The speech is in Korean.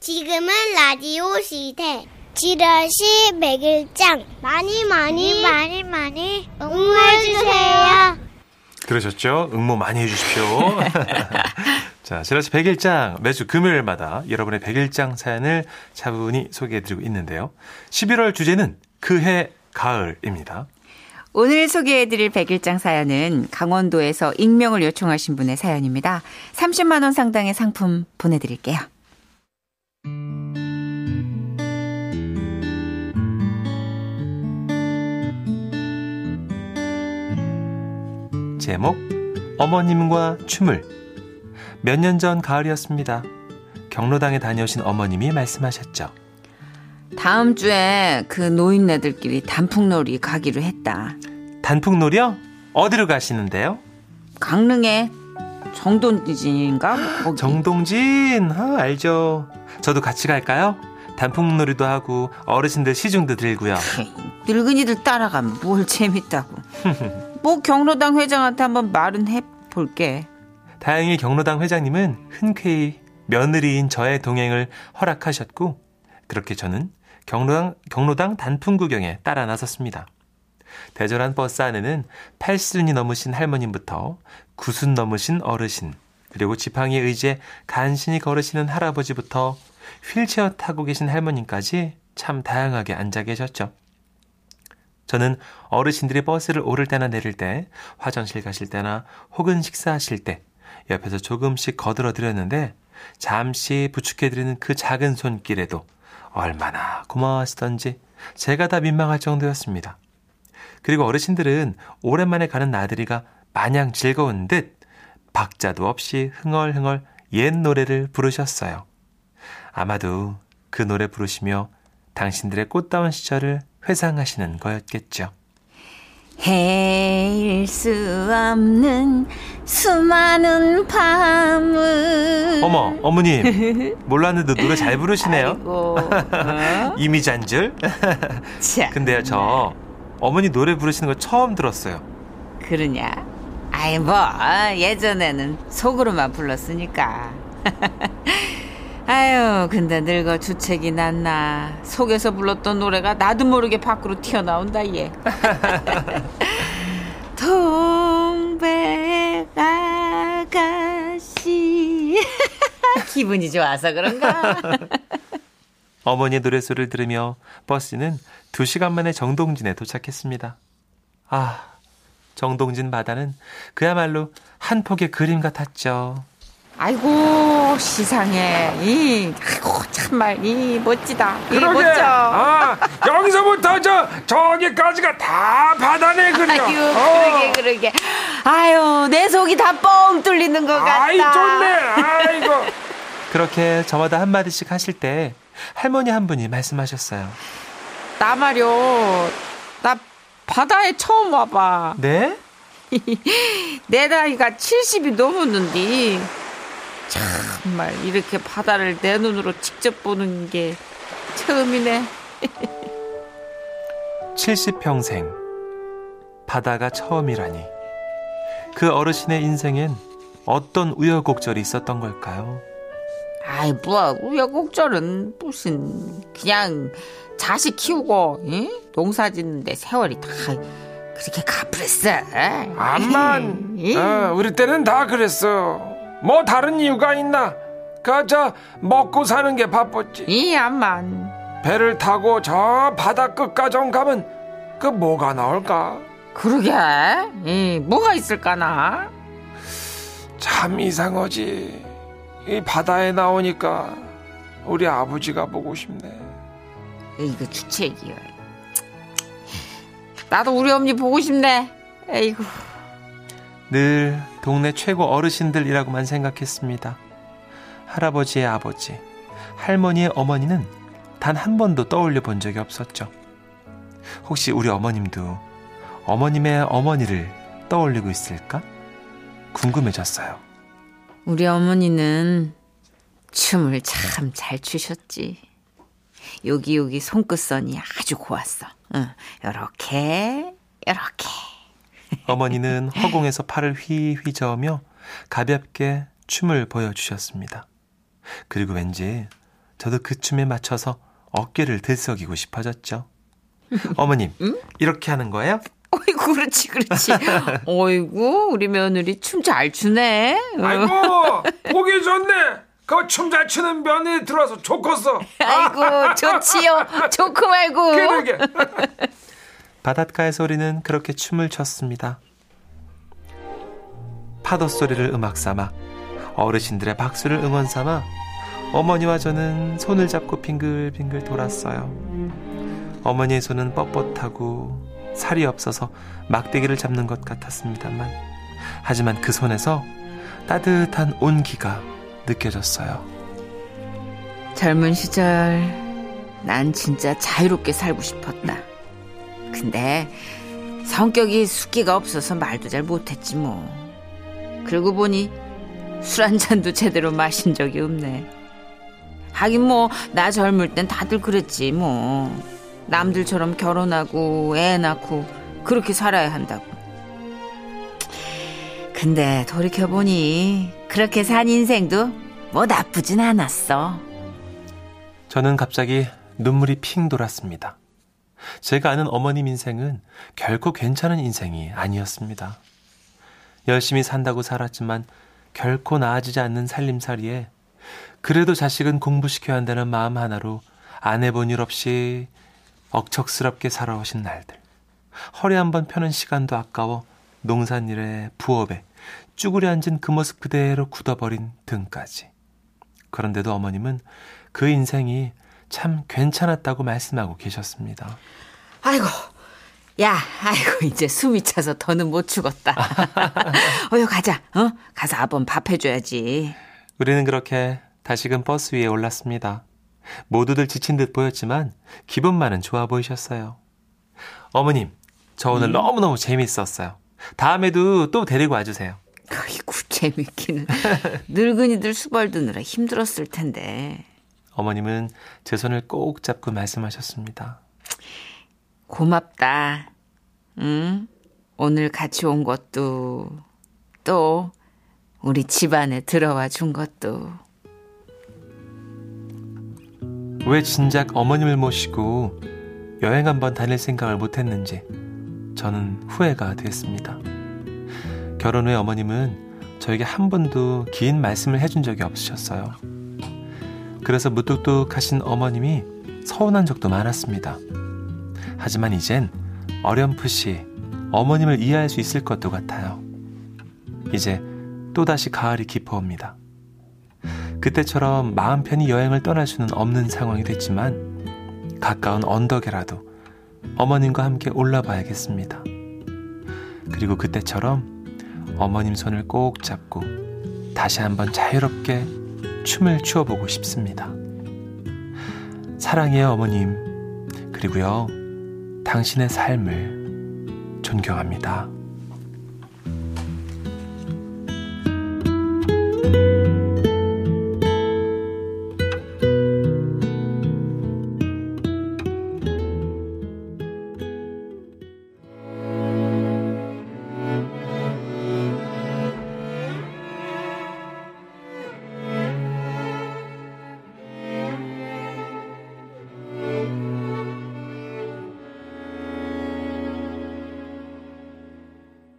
지금은 라디오 시대. 지라시 백일장 많이 많이 많이 많이 응원해 주세요. 들으셨죠? 응모 많이 해주십시오. 자, 지라시 100일장 매주 금요일마다 여러분의 100일장 사연을 차분히 소개해드리고 있는데요. 11월 주제는 그해 가을입니다. 오늘 소개해드릴 백일장 사연은 강원도에서 익명을 요청하신 분의 사연입니다. 30만 원 상당의 상품 보내드릴게요. 제목 어머님과 춤을 몇 년 전 가을이었습니다. 경로당에 다녀오신 어머님이 말씀하셨죠. 다음 주에 그 노인네들끼리 단풍놀이 가기로 했다. 단풍놀이요? 어디로 가시는데요? 강릉에 정돈진인가? 거기. 정동진, 아, 알죠. 저도 같이 갈까요? 단풍놀이도 하고 어르신들 시중도 들고요. 늙은이들 따라가면 뭘 재밌다고. 뭐 경로당 회장한테 한번 말은 해볼게. 다행히 경로당 회장님은 흔쾌히 며느리인 저의 동행을 허락하셨고 그렇게 저는 경로당, 경로당 단풍 구경에 따라 나섰습니다. 대절한 버스 안에는 80순이 넘으신 할머님부터 9순 넘으신 어르신 그리고 지팡이에 의지해 간신히 걸으시는 할아버지부터 휠체어 타고 계신 할머님까지 참 다양하게 앉아 계셨죠. 저는 어르신들이 버스를 오를 때나 내릴 때, 화장실 가실 때나 혹은 식사하실 때 옆에서 조금씩 거들어 드렸는데 잠시 부축해 드리는 그 작은 손길에도 얼마나 고마웠던지 제가 다 민망할 정도였습니다. 그리고 어르신들은 오랜만에 가는 나들이가 마냥 즐거운 듯 박자도 없이 흥얼흥얼 옛 노래를 부르셨어요. 아마도 그 노래 부르시며 당신들의 꽃다운 시절을 회상하시는 거였겠죠. 헤일 수 없는 수많은 밤을 어머, 어머님. 몰랐는데 노래 잘 부르시네요. 아이고, 어? 이미 잔 줄? 자, 근데요, 저 어머니 노래 부르시는 거 처음 들었어요. 그러냐? 아이 뭐 예전에는 속으로만 불렀으니까. 아유 근데 늙어 주책이 났나 속에서 불렀던 노래가 나도 모르게 밖으로 튀어나온다 얘. 동백 아가씨 기분이 좋아서 그런가? 어머니의 노래소리를 들으며 버스는 두 시간 만에 정동진에 도착했습니다. 아, 정동진 바다는 그야말로 한 폭의 그림 같았죠. 아이고 시상해 이 아이고 참말 이 멋지다 이 그러게. 멋져 아, 여기서부터 저 저기까지가 다 바다네 그려. 아유 어. 그러게 그러게 아유 내 속이 다 뻥 뚫리는 것 같다 아이 좋네. 아이고. 그렇게 저마다 한 마디씩 하실 때 할머니 한 분이 말씀하셨어요. 나 말요 나 바다에 처음 와봐 네? 내 나이가 70이 넘었는데 정말 이렇게 바다를 내 눈으로 직접 보는 게 처음이네 70평생. 바다가 처음이라니. 그 어르신의 인생엔 어떤 우여곡절이 있었던 걸까요? 아이 뭐 우여곡절은 무슨 그냥 자식 키우고 응? 농사 짓는데 세월이 다 그렇게 가버렸어 암만. 이. 어, 우리 때는 다 그랬어. 뭐 다른 이유가 있나? 그저 먹고 사는 게 바빴지. 이 암만 배를 타고 저 바다 끝까지 가면 그 뭐가 나올까? 그러게 이 뭐가 있을까나 참 이상하지. 이 바다에 나오니까 우리 아버지가 보고 싶네. 이거 주책이야 나도 우리 어머니 보고 싶네 에이구 늘 동네 최고 어르신들이라고만 생각했습니다. 할아버지의 아버지, 할머니의 어머니는 단 한 번도 떠올려 본 적이 없었죠. 혹시 우리 어머님도 어머님의 어머니를 떠올리고 있을까? 궁금해졌어요. 우리 어머니는 춤을 참 잘 추셨지. 여기 여기 손끝선이 아주 고왔어. 응, 요렇게 요렇게. 어머니는 허공에서 팔을 휘휘 저으며 가볍게 춤을 보여주셨습니다. 그리고 왠지 저도 그 춤에 맞춰서 어깨를 들썩이고 싶어졌죠. 어머님, 이렇게 하는 거예요? 어이구, 그렇지, 그렇지. 어이구, 우리 며느리 춤 잘 추네. 어. 아이고 보기 좋네. 그 춤 잘 추는 며느리 들어와서 좋겠어. 아이고, 좋지요. 좋고 말고. 그러게. 바닷가의 소리는 그렇게 춤을 췄습니다. 파도 소리를 음악 삼아 어르신들의 박수를 응원 삼아 어머니와 저는 손을 잡고 빙글빙글 돌았어요. 어머니의 손은 뻣뻣하고 살이 없어서 막대기를 잡는 것 같았습니다만 하지만 그 손에서 따뜻한 온기가 느껴졌어요. 젊은 시절, 난 진짜 자유롭게 살고 싶었다. 근데 성격이 숫기가 없어서 말도 잘 못했지 뭐. 그러고 보니 술 한 잔도 제대로 마신 적이 없네. 하긴 뭐 나 젊을 땐 다들 그랬지 뭐. 남들처럼 결혼하고 애 낳고 그렇게 살아야 한다고. 근데 돌이켜보니 그렇게 산 인생도 뭐 나쁘진 않았어. 저는 갑자기 눈물이 핑 돌았습니다. 제가 아는 어머님 인생은 결코 괜찮은 인생이 아니었습니다. 열심히 산다고 살았지만 결코 나아지지 않는 살림살이에 그래도 자식은 공부시켜야 한다는 마음 하나로 안 해본 일 없이 억척스럽게 살아오신 날들. 허리 한 번 펴는 시간도 아까워 농산일에 부업에 쭈그려 앉은 그 모습 그대로 굳어버린 등까지. 그런데도 어머님은 그 인생이 참 괜찮았다고 말씀하고 계셨습니다. 아이고, 야, 아이고, 이제 숨이 차서 더는 못 죽었다. 어여, 가자, 어? 가서 아범 밥 해줘야지. 우리는 그렇게 다시금 버스 위에 올랐습니다. 모두들 지친 듯 보였지만 기분만은 좋아 보이셨어요. 어머님, 저 오늘 너무너무 재밌었어요. 다음에도 또 데리고 와주세요. 아이고, 재밌기는. 늙은이들 수발 드느라 힘들었을 텐데. 어머님은 제 손을 꼭 잡고 말씀하셨습니다. 고맙다. 응? 오늘 같이 온 것도, 또, 우리 집안에 들어와 준 것도. 왜 진작 어머님을 모시고 여행 한번 다닐 생각을 못했는지 저는 후회가 됐습니다. 결혼 후에 어머님은 저에게 한 번도 긴 말씀을 해준 적이 없으셨어요. 그래서 무뚝뚝하신 어머님이 서운한 적도 많았습니다. 하지만 이젠 어렴풋이 어머님을 이해할 수 있을 것도 같아요. 이제 또다시 가을이 깊어옵니다. 그때처럼 마음 편히 여행을 떠날 수는 없는 상황이 됐지만 가까운 언덕에라도 어머님과 함께 올라봐야겠습니다. 그리고 그때처럼 어머님 손을 꼭 잡고 다시 한번 자유롭게 춤을 추어보고 싶습니다. 사랑해요, 어머님. 그리고요, 당신의 삶을 존경합니다.